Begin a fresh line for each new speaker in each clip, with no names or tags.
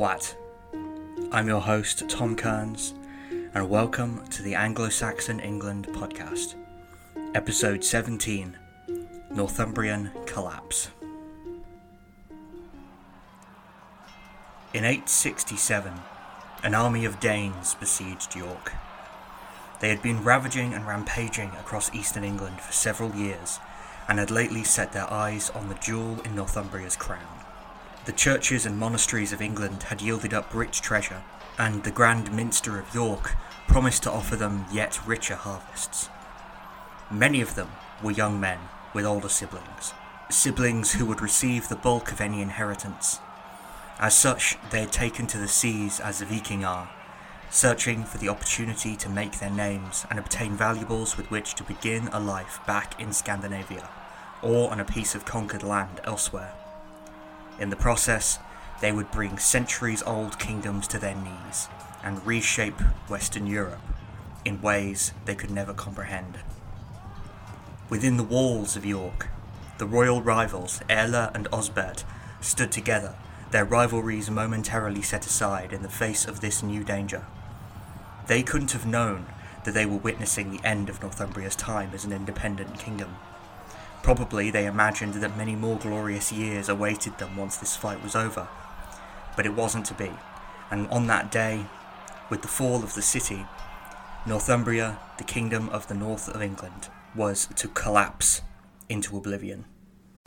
What? I'm your host, Tom Kearns, and welcome to the Anglo Saxon England podcast, episode 17 Northumbrian Collapse. In 867, an army of Danes besieged York. They had been ravaging and rampaging across eastern England for several years and had lately set their eyes on the jewel in Northumbria's crown. The churches and monasteries of England had yielded up rich treasure, and the Grand Minster of York promised to offer them yet richer harvests. Many of them were young men with older siblings, siblings who would receive the bulk of any inheritance. As such, they had taken to the seas as the Viking are, searching for the opportunity to make their names and obtain valuables with which to begin a life back in Scandinavia or on a piece of conquered land elsewhere. In the process, they would bring centuries old kingdoms to their knees and reshape Western Europe in ways they could never comprehend. Within the walls of York, the royal rivals Aelle and Osbert stood together, their rivalries momentarily set aside in the face of this new danger. They couldn't have known that they were witnessing the end of Northumbria's time as an independent kingdom. Probably they imagined that many more glorious years awaited them once this fight was over. But it wasn't to be, and on that day, with the fall of the city, Northumbria, the kingdom of the north of England, was to collapse into oblivion.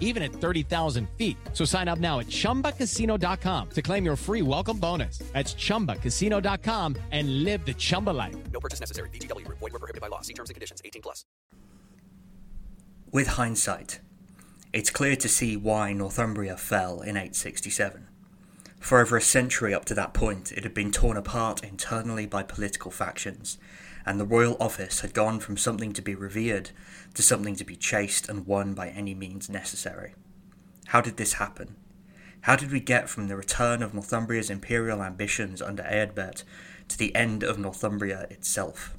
even at 30,000 feet. So sign up now at chumbacasino.com to claim your free welcome bonus. That's chumbacasino.com and live the Chumba life.
No purchase necessary. VGW Group. Void were prohibited by law. See terms and conditions. 18 plus.
With hindsight, it's clear to see why Northumbria fell in 867. For over a century up to that point, it had been torn apart internally by political factions, and the royal office had gone from something to be revered to something to be chased and won by any means necessary. How did this happen? How did we get from the return of Northumbria's imperial ambitions under Eadbert to the end of Northumbria itself?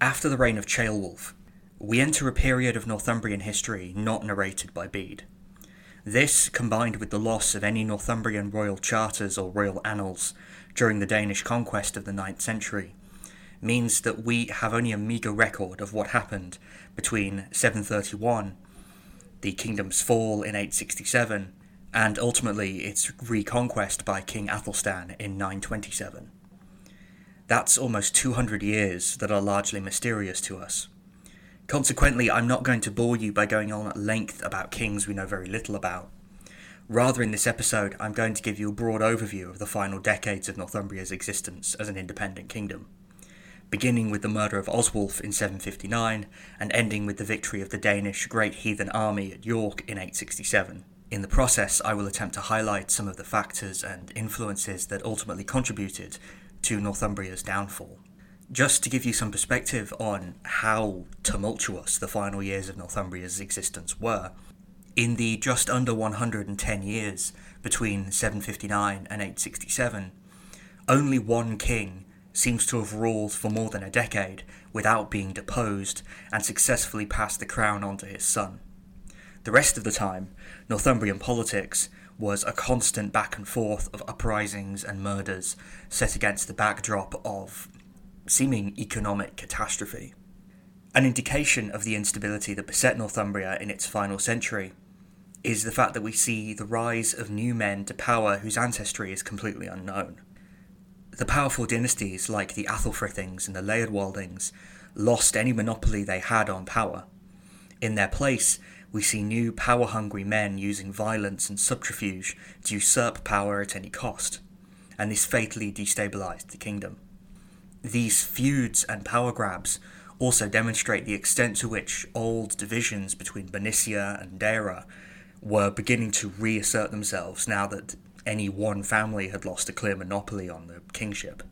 After the reign of Ceolwulf, we enter a period of Northumbrian history not narrated by Bede. This, combined with the loss of any Northumbrian royal charters or royal annals during the Danish conquest of the 9th century, means that we have only a meagre record of what happened between 731, the kingdom's fall in 867, and ultimately its reconquest by King Athelstan in 927. That's almost 200 years that are largely mysterious to us. Consequently, I'm not going to bore you by going on at length about kings we know very little about. Rather, in this episode, I'm going to give you a broad overview of the final decades of Northumbria's existence as an independent kingdom, beginning with the murder of Oswulf in 759 and ending with the victory of the Danish Great Heathen Army at York in 867. In the process, I will attempt to highlight some of the factors and influences that ultimately contributed to Northumbria's downfall. Just to give you some perspective on how tumultuous the final years of Northumbria's existence were, in the just under 110 years between 759 and 867, only one king seems to have ruled for more than a decade without being deposed and successfully passed the crown on to his son. The rest of the time, Northumbrian politics was a constant back and forth of uprisings and murders set against the backdrop of seeming economic catastrophe. An indication of the instability that beset Northumbria in its final century is the fact that we see the rise of new men to power whose ancestry is completely unknown. The powerful dynasties like the Athelfrithings and the Leodwaldings lost any monopoly they had on power. In their place, we see new power hungry men using violence and subterfuge to usurp power at any cost, and this fatally destabilized the kingdom. These feuds and power grabs also demonstrate the extent to which old divisions between Bernicia and Deira were beginning to reassert themselves now that any one family had lost a clear monopoly on the kingship.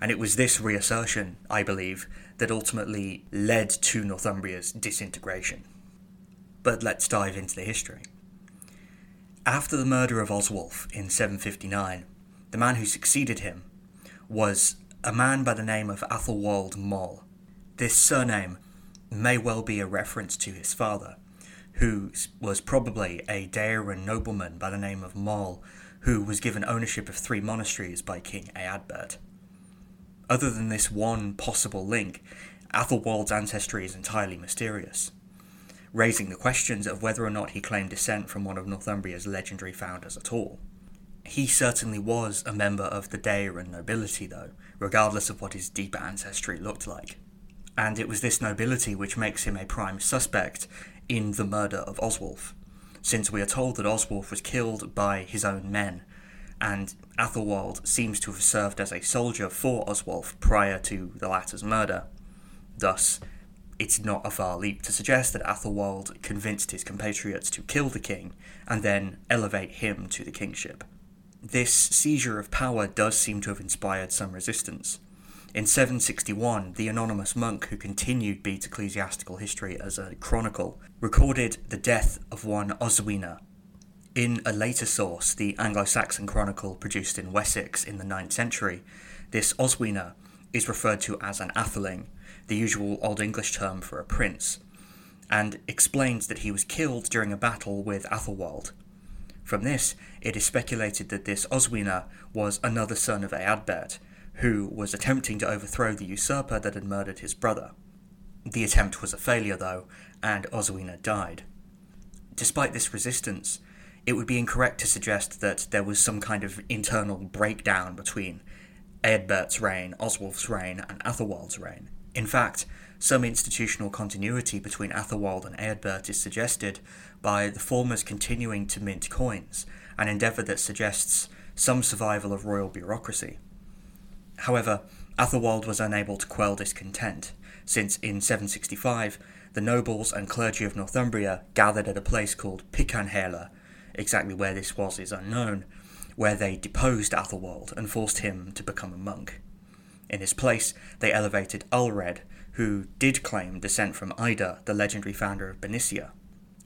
And it was this reassertion, I believe, that ultimately led to Northumbria's disintegration. But let's dive into the history. After the murder of Oswulf in 759, the man who succeeded him was a man by the name of Athelwold Moll. This surname may well be a reference to his father, who was probably a Deiran nobleman by the name of Moll, who was given ownership of three monasteries by King Eadbert. Other than this one possible link, Athelwold's ancestry is entirely mysterious, raising the questions of whether or not he claimed descent from one of Northumbria's legendary founders at all. He certainly was a member of the Deiran nobility, though, regardless of what his deeper ancestry looked like. And it was this nobility which makes him a prime suspect in the murder of Oswulf, since we are told that Oswulf was killed by his own men, and Athelwold seems to have served as a soldier for Oswulf prior to the latter's murder. Thus, it's not a far leap to suggest that Athelwold convinced his compatriots to kill the king and then elevate him to the kingship. This seizure of power does seem to have inspired some resistance. In 761, the anonymous monk who continued Bede's ecclesiastical history as a chronicle recorded the death of one Oswina. In a later source, the Anglo Saxon Chronicle produced in Wessex in the 9th century, this Oswina is referred to as an atheling, the usual Old English term for a prince, and explains that he was killed during a battle with Athelwold. From this, it is speculated that this Oswina was another son of Eadbert, who was attempting to overthrow the usurper that had murdered his brother. The attempt was a failure, though, and Oswina died. Despite this resistance, it would be incorrect to suggest that there was some kind of internal breakdown between Eadbert's reign, Oswulf's reign, and Athelwold's reign. In fact, some institutional continuity between Athelwold and Eadbert is suggested by the former's continuing to mint coins, an endeavour that suggests some survival of royal bureaucracy. However, Athelwold was unable to quell discontent, since in 765 the nobles and clergy of Northumbria gathered at a place called Picanhela, exactly where this was is unknown, where they deposed Athelwold and forced him to become a monk. In his place, they elevated Ulred, who did claim descent from Ida, the legendary founder of Bernicia.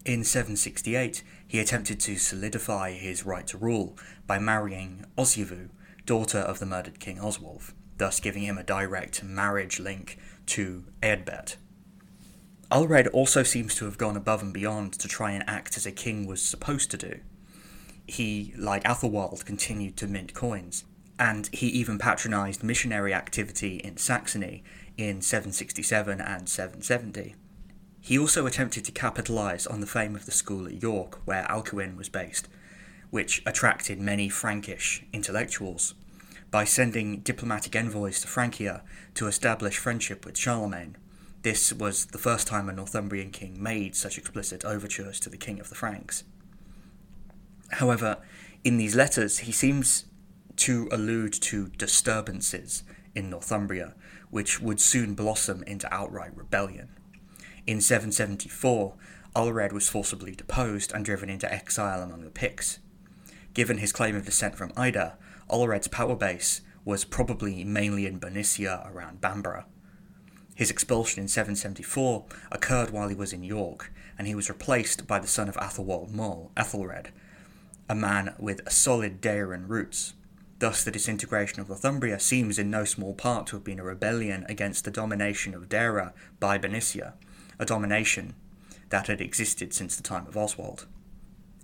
In 768, he attempted to solidify his right to rule by marrying Oswiu, daughter of the murdered King Oswulf, thus giving him a direct marriage link to Eadbert. Ulred also seems to have gone above and beyond to try and act as a king was supposed to do. He, like Athelwold, continued to mint coins, and he even patronised missionary activity in Saxony in 767 and 770. He also attempted to capitalise on the fame of the school at York, where Alcuin was based, which attracted many Frankish intellectuals, by sending diplomatic envoys to Francia to establish friendship with Charlemagne. This was the first time a Northumbrian king made such explicit overtures to the king of the Franks. However, in these letters, he seems to allude to disturbances in Northumbria, which would soon blossom into outright rebellion. In 774, Ulred was forcibly deposed and driven into exile among the Picts. Given his claim of descent from Ida, Ulred's power base was probably mainly in Bernicia around Bamborough. His expulsion in 774 occurred while he was in York, and he was replaced by the son of Athelwold Moll, Ethelred, a man with solid Deiran roots. Thus, the disintegration of Northumbria seems in no small part to have been a rebellion against the domination of Deira by Bernicia, a domination that had existed since the time of Oswald.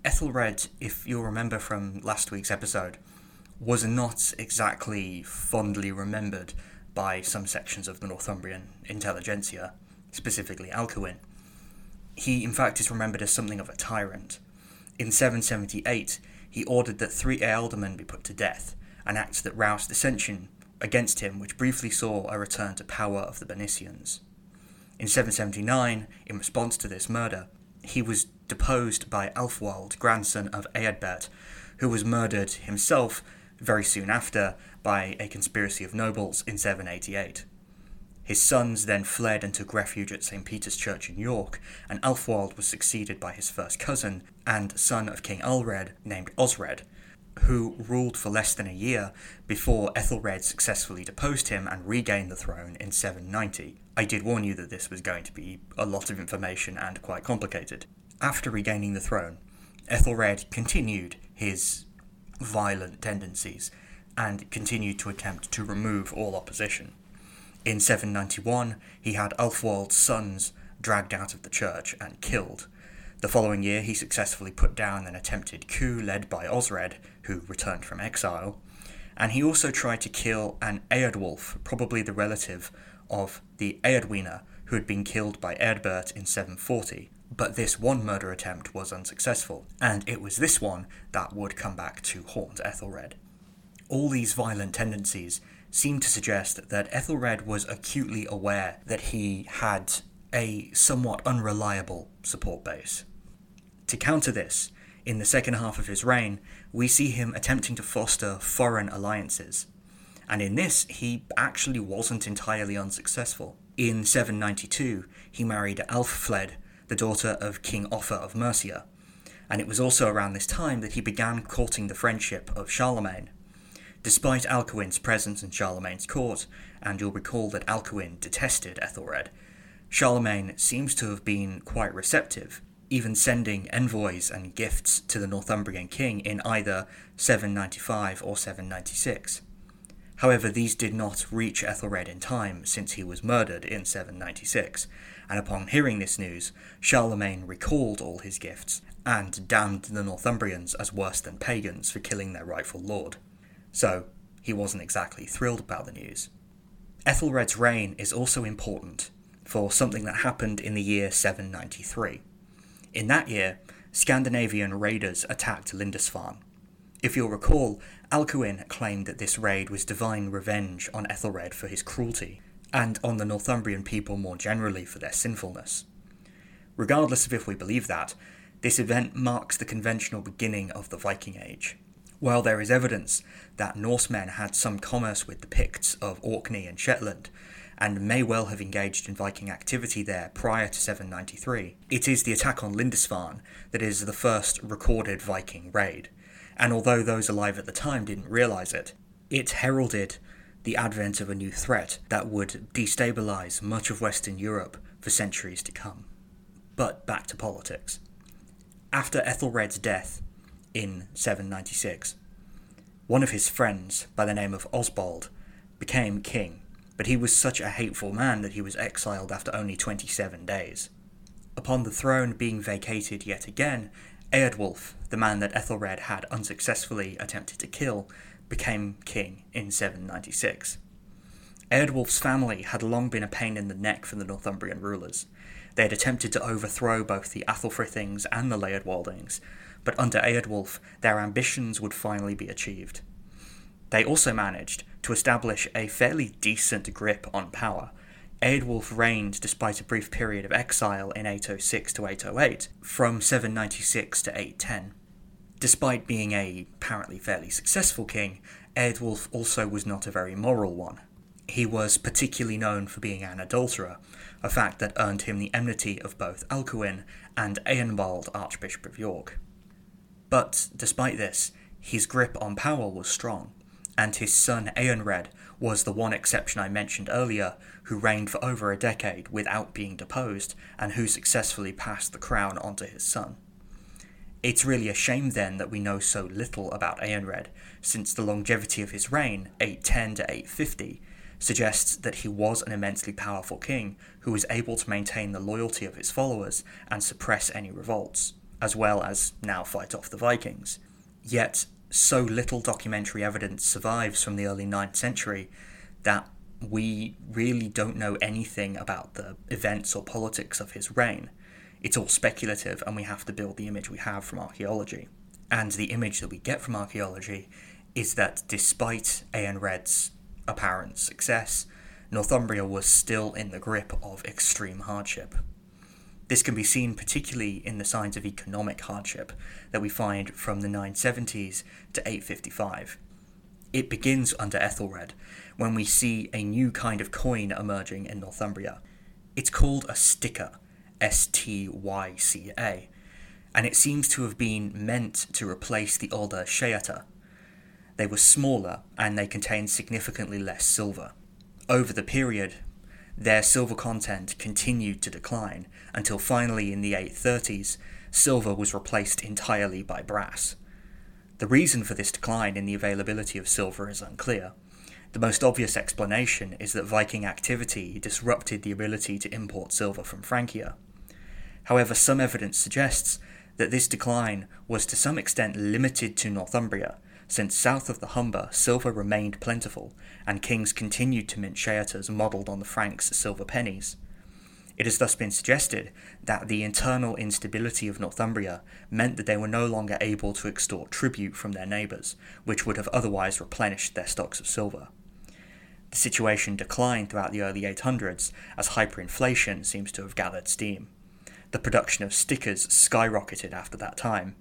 Ethelred, if you'll remember from last week's episode, was not exactly fondly remembered by some sections of the Northumbrian intelligentsia, specifically Alcuin. He, in fact, is remembered as something of a tyrant. In 778, he ordered that three ealdormen be put to death, an act that roused dissension against him, which briefly saw a return to power of the Bernicians. In 779, in response to this murder, he was deposed by Alfwald, grandson of Eadbert, who was murdered himself very soon after by a conspiracy of nobles in 788. His sons then fled and took refuge at St. Peter's Church in York, and Alfwald was succeeded by his first cousin and son of King Alred named Osred, who ruled for less than a year before Ethelred successfully deposed him and regained the throne in 790. I did warn you that this was going to be a lot of information and quite complicated. After regaining the throne, Ethelred continued his violent tendencies and continued to attempt to remove all opposition. In 791, he had Alfwald's sons dragged out of the church and killed. The following year, he successfully put down an attempted coup led by Osred, who returned from exile, and he also tried to kill an Eadwulf, probably the relative of the Eadwine, who had been killed by Eadbert in 740. But this one murder attempt was unsuccessful, and it was this one that would come back to haunt Ethelred. All these violent tendencies seem to suggest that Ethelred was acutely aware that he had a somewhat unreliable support base. To counter this, in the second half of his reign, we see him attempting to foster foreign alliances. And in this, he actually wasn't entirely unsuccessful. In 792, he married Alfled, the daughter of King Offa of Mercia, and it was also around this time that he began courting the friendship of Charlemagne. Despite Alcuin's presence in Charlemagne's court, and you'll recall that Alcuin detested Ethelred, Charlemagne seems to have been quite receptive, even sending envoys and gifts to the Northumbrian king in either 795 or 796. However, these did not reach Ethelred in time since he was murdered in 796, and upon hearing this news, Charlemagne recalled all his gifts and damned the Northumbrians as worse than pagans for killing their rightful lord so he wasn't exactly thrilled about the news. Ethelred's reign is also important for something that happened in the year 793. In that year, Scandinavian raiders attacked Lindisfarne. If you'll recall, Alcuin claimed that this raid was divine revenge on Ethelred for his cruelty, and on the Northumbrian people more generally for their sinfulness. Regardless of if we believe that, this event marks the conventional beginning of the Viking Age. While there is evidence that Norsemen had some commerce with the Picts of Orkney and Shetland, and may well have engaged in Viking activity there prior to 793, it is the attack on Lindisfarne that is the first recorded Viking raid, and although those alive at the time didn't realise it, it heralded the advent of a new threat that would destabilise much of Western Europe for centuries to come. But back to politics. After Ethelred's death, in 796. One of his friends, by the name of Osbald, became king, but he was such a hateful man that he was exiled after only 27 days. Upon the throne being vacated yet again, Eadwulf, the man that Ethelred had unsuccessfully attempted to kill, became king in 796. Eadwulf's family had long been a pain in the neck for the Northumbrian rulers. They had attempted to overthrow both the Athelfrithings and the Leodwaldings, but under Eadwulf, their ambitions would finally be achieved. They also managed to establish a fairly decent grip on power. Eadwulf reigned despite a brief period of exile in 806 to 808, from 796 to 810. Despite being a apparently fairly successful king, Eadwulf also was not a very moral one. He was particularly known for being an adulterer, a fact that earned him the enmity of both Alcuin and Eanbald, Archbishop of York. But despite this, his grip on power was strong, and his son Eanred was the one exception I mentioned earlier who reigned for over a decade without being deposed and who successfully passed the crown onto his son. It's really a shame then that we know so little about Eanred, since the longevity of his reign, 810 to 850, suggests that he was an immensely powerful king who was able to maintain the loyalty of his followers and suppress any revolts as well as now fight off the Vikings. Yet, so little documentary evidence survives from the early 9th century that we really don't know anything about the events or politics of his reign. It's all speculative, and we have to build the image we have from archaeology. And the image that we get from archaeology is that despite Eanred's apparent success, Northumbria was still in the grip of extreme hardship. This can be seen particularly in the signs of economic hardship that we find from the 970s to 855. It begins under Ethelred, when we see a new kind of coin emerging in Northumbria. It's called a styca, S T Y C A, and it seems to have been meant to replace the older sceatta. They were smaller and they contained significantly less silver. Over the period, their silver content continued to decline until finally in the 830s, silver was replaced entirely by brass. The reason for this decline in the availability of silver is unclear. The most obvious explanation is that Viking activity disrupted the ability to import silver from Francia. However, some evidence suggests that this decline was to some extent limited to Northumbria, since south of the Humber silver remained plentiful, and kings continued to mint sceattas modelled on the Franks' silver pennies. It has thus been suggested that the internal instability of Northumbria meant that they were no longer able to extort tribute from their neighbours, which would have otherwise replenished their stocks of silver. The situation declined throughout the early 800s as hyperinflation seems to have gathered steam. The production of stycas skyrocketed after that time,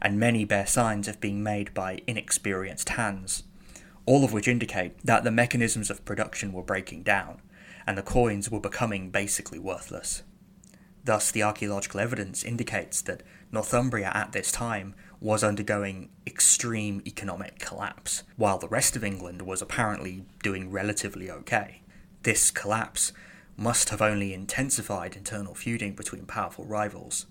and many bear signs of being made by inexperienced hands, all of which indicate that the mechanisms of production were breaking down, and the coins were becoming basically worthless. Thus, the archaeological evidence indicates that Northumbria at this time was undergoing extreme economic collapse, while the rest of England was apparently doing relatively okay. This collapse must have only intensified internal feuding between powerful rivals.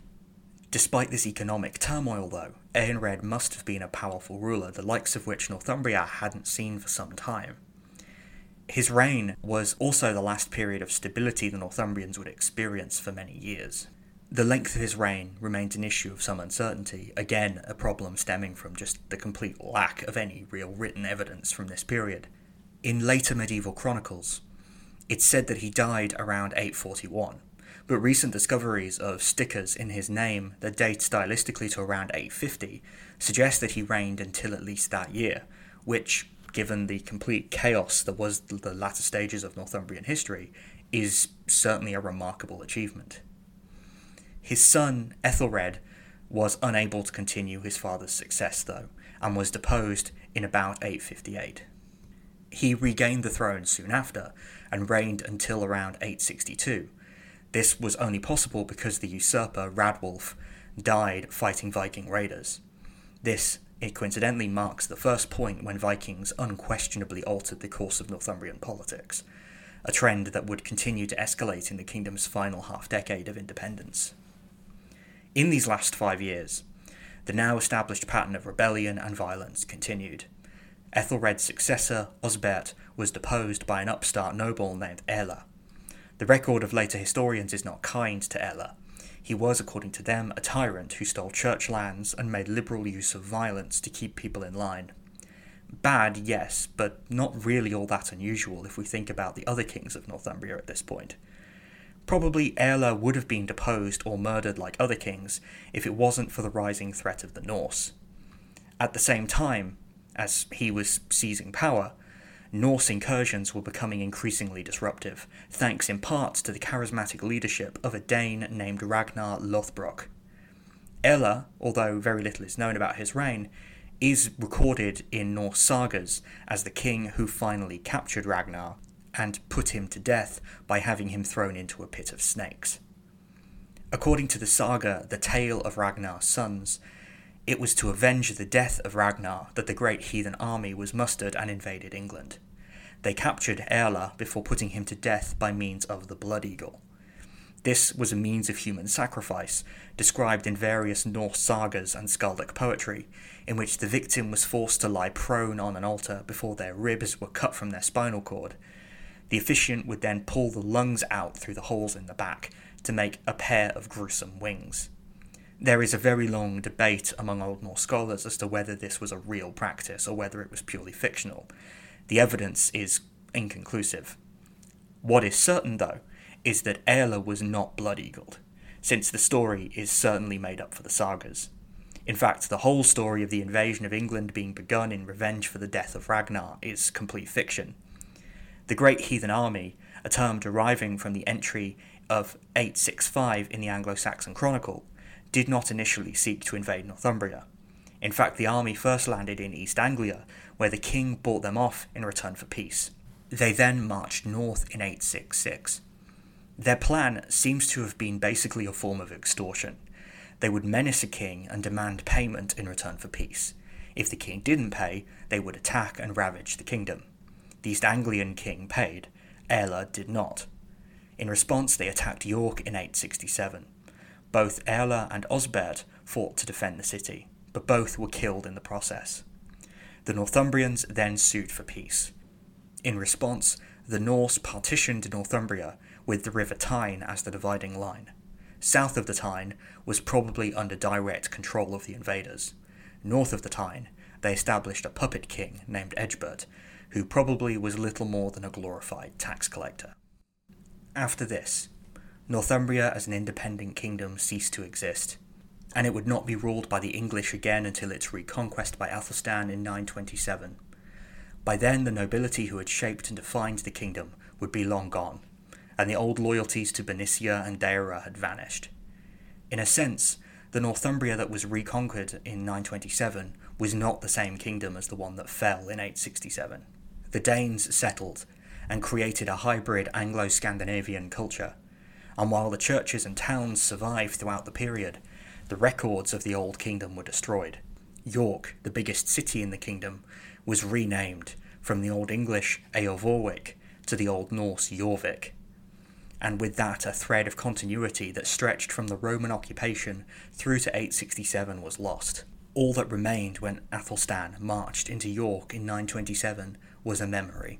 Despite this economic turmoil, though, Eanred must have been a powerful ruler, the likes of which Northumbria hadn't seen for some time. His reign was also the last period of stability the Northumbrians would experience for many years. The length of his reign remains an issue of some uncertainty, again, a problem stemming from just the complete lack of any real written evidence from this period. In later medieval chronicles, it's said that he died around 841, but recent discoveries of stycas in his name that date stylistically to around 850 suggest that he reigned until at least that year, which, given the complete chaos that was the latter stages of Northumbrian history, is certainly a remarkable achievement. His son, Ethelred, was unable to continue his father's success, though, and was deposed in about 858. He regained the throne soon after and reigned until around 862. This was only possible because the usurper, Radwulf, died fighting Viking raiders. This, it coincidentally marks the first point when Vikings unquestionably altered the course of Northumbrian politics, a trend that would continue to escalate in the kingdom's final half decade of independence. In these last five years, the now established pattern of rebellion and violence continued. Ethelred's successor, Osbert, was deposed by an upstart noble named Aelle. The record of later historians is not kind to Aelle. He was, according to them, a tyrant who stole church lands and made liberal use of violence to keep people in line. Bad, yes, but not really all that unusual if we think about the other kings of Northumbria at this point. Probably Aelle would have been deposed or murdered like other kings if it wasn't for the rising threat of the Norse. At the same time, as he was seizing power, Norse incursions were becoming increasingly disruptive, thanks in part to the charismatic leadership of a Dane named Ragnar Lothbrok. Aelle, although very little is known about his reign, is recorded in Norse sagas as the king who finally captured Ragnar and put him to death by having him thrown into a pit of snakes. According to the saga The Tale of Ragnar's Sons, it was to avenge the death of Ragnar that the great heathen army was mustered and invaded England. They captured Aelle before putting him to death by means of the Blood Eagle. This was a means of human sacrifice, described in various Norse sagas and skaldic poetry, in which the victim was forced to lie prone on an altar before their ribs were cut from their spinal cord, the officiant would then pull the lungs out through the holes in the back to make a pair of gruesome wings. There is a very long debate among Old Norse scholars as to whether this was a real practice or whether it was purely fictional. The evidence is inconclusive. What is certain, though, is that Aelle was not blood eagled, since the story is certainly made up for the sagas. In fact, the whole story of the invasion of England being begun in revenge for the death of Ragnar is complete fiction. The Great Heathen Army, a term deriving from the entry of 865 in the Anglo Saxon Chronicle, did not initially seek to invade Northumbria. In fact, the army first landed in East Anglia, where the king bought them off in return for peace. They then marched north in 866. Their plan seems to have been basically a form of extortion. They would menace a king and demand payment in return for peace. If the king didn't pay, they would attack and ravage the kingdom. The East Anglian king paid, Aelle did not. In response, they attacked York in 867. Both Aelle and Osbert fought to defend the city, but both were killed in the process. The Northumbrians then sued for peace. In response, the Norse partitioned Northumbria with the River Tyne as the dividing line. South of the Tyne was probably under direct control of the invaders. North of the Tyne, they established a puppet king named Ecgberht, who probably was little more than a glorified tax collector. After this, Northumbria as an independent kingdom ceased to exist, and it would not be ruled by the English again until its reconquest by Athelstan in 927. By then, the nobility who had shaped and defined the kingdom would be long gone, and the old loyalties to Bernicia and Deira had vanished. In a sense, the Northumbria that was reconquered in 927 was not the same kingdom as the one that fell in 867. The Danes settled and created a hybrid Anglo Scandinavian culture, and while the churches and towns survived throughout the period, the records of the Old Kingdom were destroyed. York, the biggest city in the kingdom, was renamed from the Old English Eoforwic to the Old Norse Jorvik, and with that a thread of continuity that stretched from the Roman occupation through to 867 was lost. All that remained when Athelstan marched into York in 927 was a memory.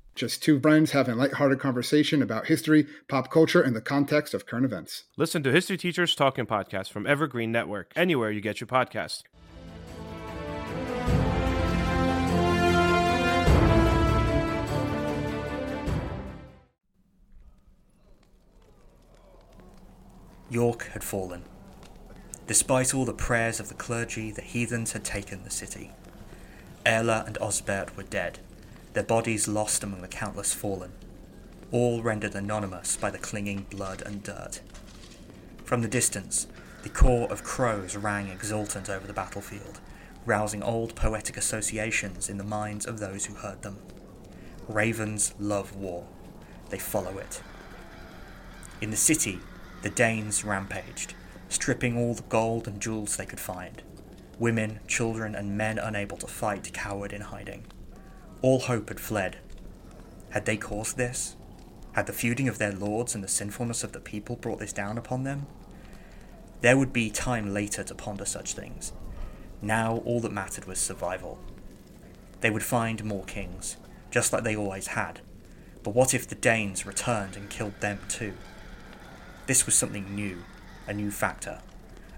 Just two friends having a lighthearted conversation about history, pop culture, and the context of current events.
Listen to History Teachers Talking Podcast from Evergreen Network, anywhere you get your podcast.
York had fallen. Despite all the prayers of the clergy, the heathens had taken the city. Aelle and Osbert were dead, their bodies lost among the countless fallen, all rendered anonymous by the clinging blood and dirt. From the distance, the caw of crows rang exultant over the battlefield, rousing old poetic associations in the minds of those who heard them. Ravens love war, they follow it. In the city, the Danes rampaged, stripping all the gold and jewels they could find. Women, children, and men unable to fight cowered in hiding. All hope had fled. Had they caused this? Had the feuding of their lords and the sinfulness of the people brought this down upon them? There would be time later to ponder such things. Now all that mattered was survival. They would find more kings, just like they always had. But what if the Danes returned and killed them too? This was something new, a new factor.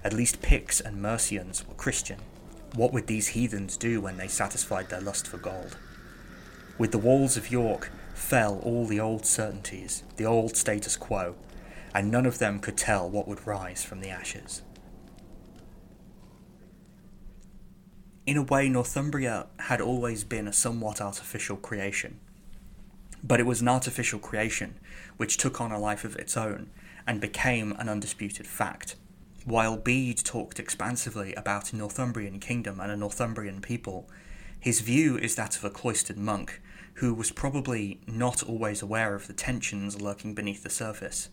At least Picts and Mercians were Christian. What would these heathens do when they satisfied their lust for gold? With the walls of York fell all the old certainties, the old status quo, and none of them could tell what would rise from the ashes. In a way, Northumbria had always been a somewhat artificial creation. But it was an artificial creation which took on a life of its own and became an undisputed fact. While Bede talked expansively about a Northumbrian kingdom and a Northumbrian people, his view is that of a cloistered monk who was probably not always aware of the tensions lurking beneath the surface.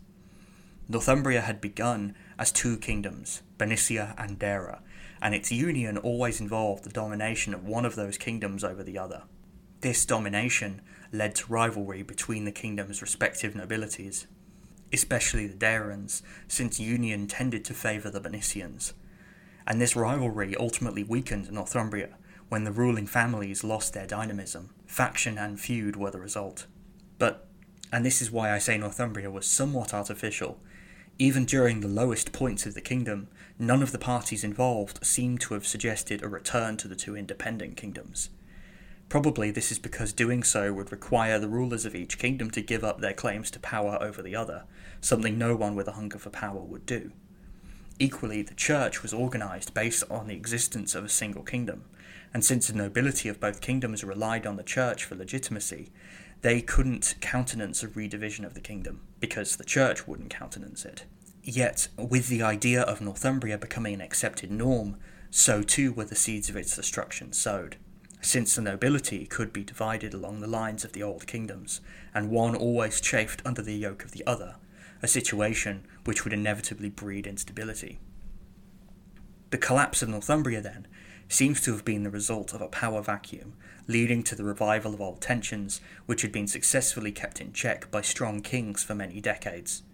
Northumbria had begun as two kingdoms, Bernicia and Deira, and its union always involved the domination of one of those kingdoms over the other. This domination led to rivalry between the kingdom's respective nobilities, especially the Deirans, since union tended to favour the Bernicians. And this rivalry ultimately weakened Northumbria when the ruling families lost their dynamism. Faction and feud were the result. But, and this is why I say Northumbria was somewhat artificial, even during the lowest points of the kingdom, none of the parties involved seem to have suggested a return to the two independent kingdoms. Probably this is because doing so would require the rulers of each kingdom to give up their claims to power over the other, something no one with a hunger for power would do. Equally, the church was organised based on the existence of a single kingdom, and since the nobility of both kingdoms relied on the church for legitimacy, they couldn't countenance a redivision of the kingdom, because the church wouldn't countenance it. Yet, with the idea of Northumbria becoming an accepted norm, so too were the seeds of its destruction sowed. Since the nobility could be divided along the lines of the old kingdoms, and one always chafed under the yoke of the other, a situation which would inevitably breed instability. The collapse of Northumbria, then, seems to have been the result of a power vacuum, leading to the revival of old tensions which had been successfully kept in check by strong kings for many decades.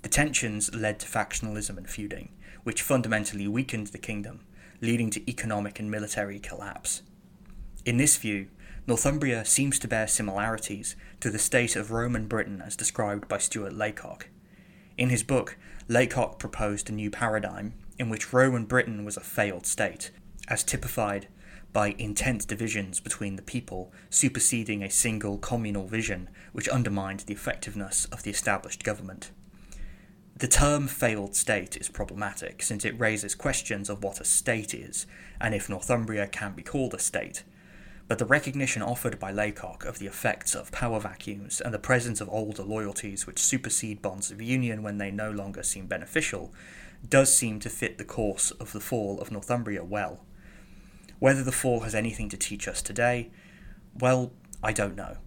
The tensions led to factionalism and feuding, which fundamentally weakened the kingdom, leading to economic and military collapse. In this view, Northumbria seems to bear similarities to the state of Roman Britain as described by Stuart Laycock. In his book, Laycock proposed a new paradigm in which Roman Britain was a failed state, as typified by intense divisions between the people superseding a single communal vision which undermined the effectiveness of the established government. The term failed state is problematic since it raises questions of what a state is and if Northumbria can be called a state, but the recognition offered by Laycock of the effects of power vacuums and the presence of older loyalties which supersede bonds of union when they no longer seem beneficial does seem to fit the course of the fall of Northumbria well. Whether the fall has anything to teach us today, well, I don't know.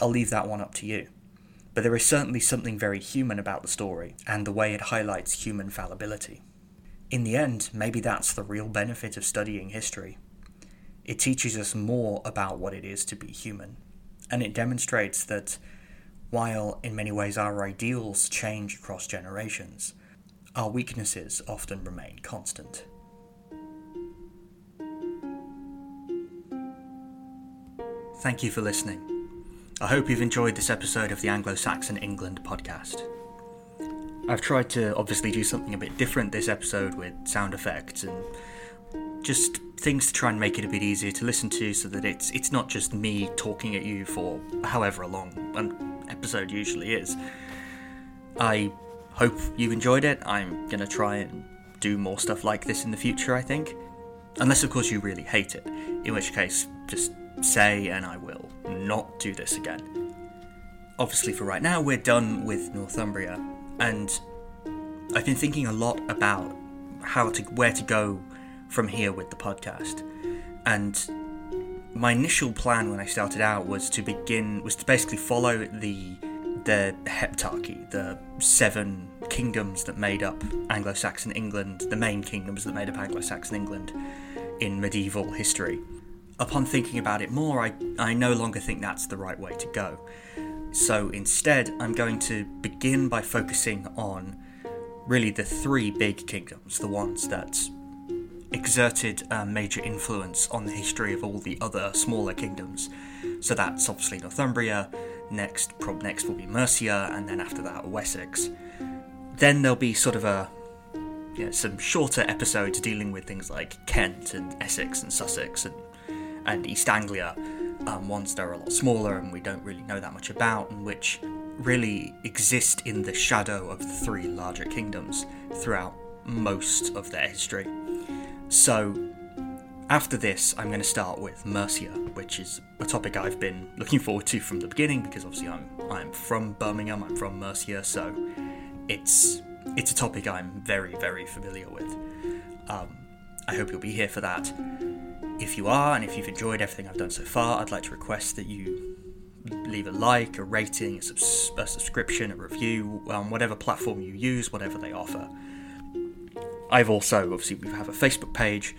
I'll leave that one up to you. But there is certainly something very human about the story, and the way it highlights human fallibility. In the end, maybe that's the real benefit of studying history. It teaches us more about what it is to be human, and it demonstrates that while in many ways our ideals change across generations, our weaknesses often remain constant. Thank you for listening. I hope you've enjoyed this episode of the Anglo Saxon England podcast. I've tried to obviously do something a bit different this episode with sound effects and just things to try and make it a bit easier to listen to so that it's it's not just me talking at you for however long an episode usually is. I hope you enjoyed it. I'm going to try and do more stuff like this in the future, I think. Unless of course you really hate it, in which case just say and I will not do this again. Obviously, for right now, we're done with Northumbria, and I've been thinking a lot about how to where to go from here with the podcast. And my initial plan when I started out was to begin was to basically follow the the heptarchy, the seven kingdoms that made up Anglo-Saxon England, the main kingdoms that made up Anglo-Saxon England in medieval history upon thinking about it more, I, I no longer think that's the right way to go. So instead, I'm going to begin by focusing on really the three big kingdoms, the ones that exerted a major influence on the history of all the other smaller kingdoms. So that's obviously Northumbria, next prob next will be Mercia, and then after that Wessex. Then there'll be sort of a you know, some shorter episodes dealing with things like Kent and Essex and Sussex and and East Anglia, um, ones that are a lot smaller and we don't really know that much about, and which really exist in the shadow of the three larger kingdoms throughout most of their history. So, after this, I'm going to start with Mercia, which is a topic I've been looking forward to from the beginning because obviously I'm I'm from Birmingham, I'm from Mercia, so it's it's a topic I'm very very familiar with. Um, I hope you'll be here for that. If you are, and if you've enjoyed everything I've done so far, I'd like to request that you leave a like, a rating, a, subs- a subscription, a review, um, whatever platform you use, whatever they offer. I've also, obviously, we have a Facebook page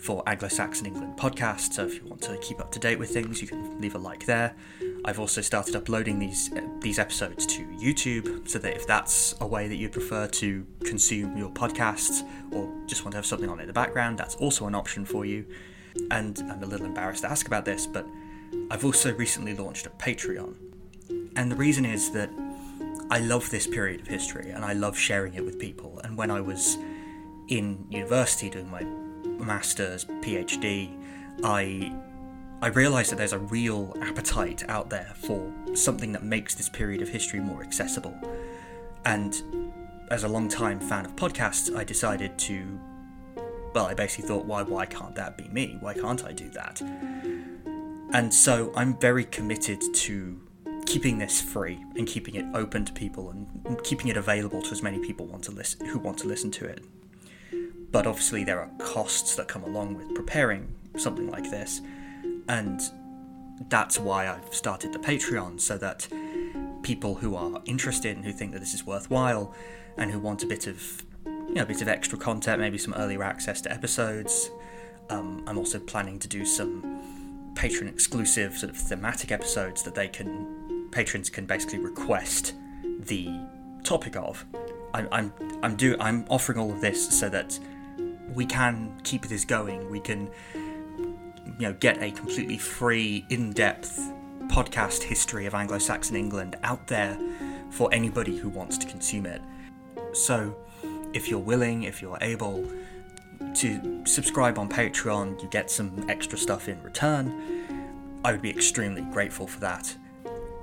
for Anglo Saxon England podcast. So if you want to keep up to date with things, you can leave a like there. I've also started uploading these uh, these episodes to YouTube, so that if that's a way that you prefer to consume your podcasts, or just want to have something on in the background, that's also an option for you. And I'm a little embarrassed to ask about this, but I've also recently launched a Patreon, and the reason is that I love this period of history and I love sharing it with people. And when I was in university doing my master's, PhD, I I realised that there's a real appetite out there for something that makes this period of history more accessible. And as a long-time fan of podcasts, I decided to well, I basically thought, why why can't that be me? Why can't I do that? And so I'm very committed to keeping this free and keeping it open to people and keeping it available to as many people want to listen who want to listen to it. But obviously there are costs that come along with preparing something like this, and that's why I've started the Patreon so that people who are interested and who think that this is worthwhile and who want a bit of you know a bit of extra content, maybe some earlier access to episodes. Um, I'm also planning to do some patron exclusive sort of thematic episodes that they can patrons can basically request the topic of. I'm I'm I'm do I'm offering all of this so that we can keep this going. We can you know get a completely free, in-depth podcast history of Anglo-Saxon England out there for anybody who wants to consume it. So, if you're willing, if you're able to subscribe on Patreon, you get some extra stuff in return. I would be extremely grateful for that.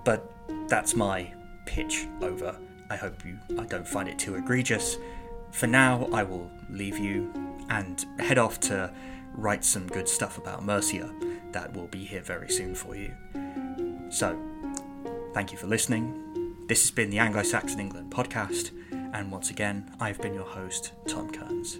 But that's my pitch over. I hope you I don't find it too egregious. For now, I will leave you and head off to write some good stuff about Mercia that will be here very soon for you. So, thank you for listening. This has been the Anglo Saxon England podcast, and once again, I've been your host, Tom Kearns.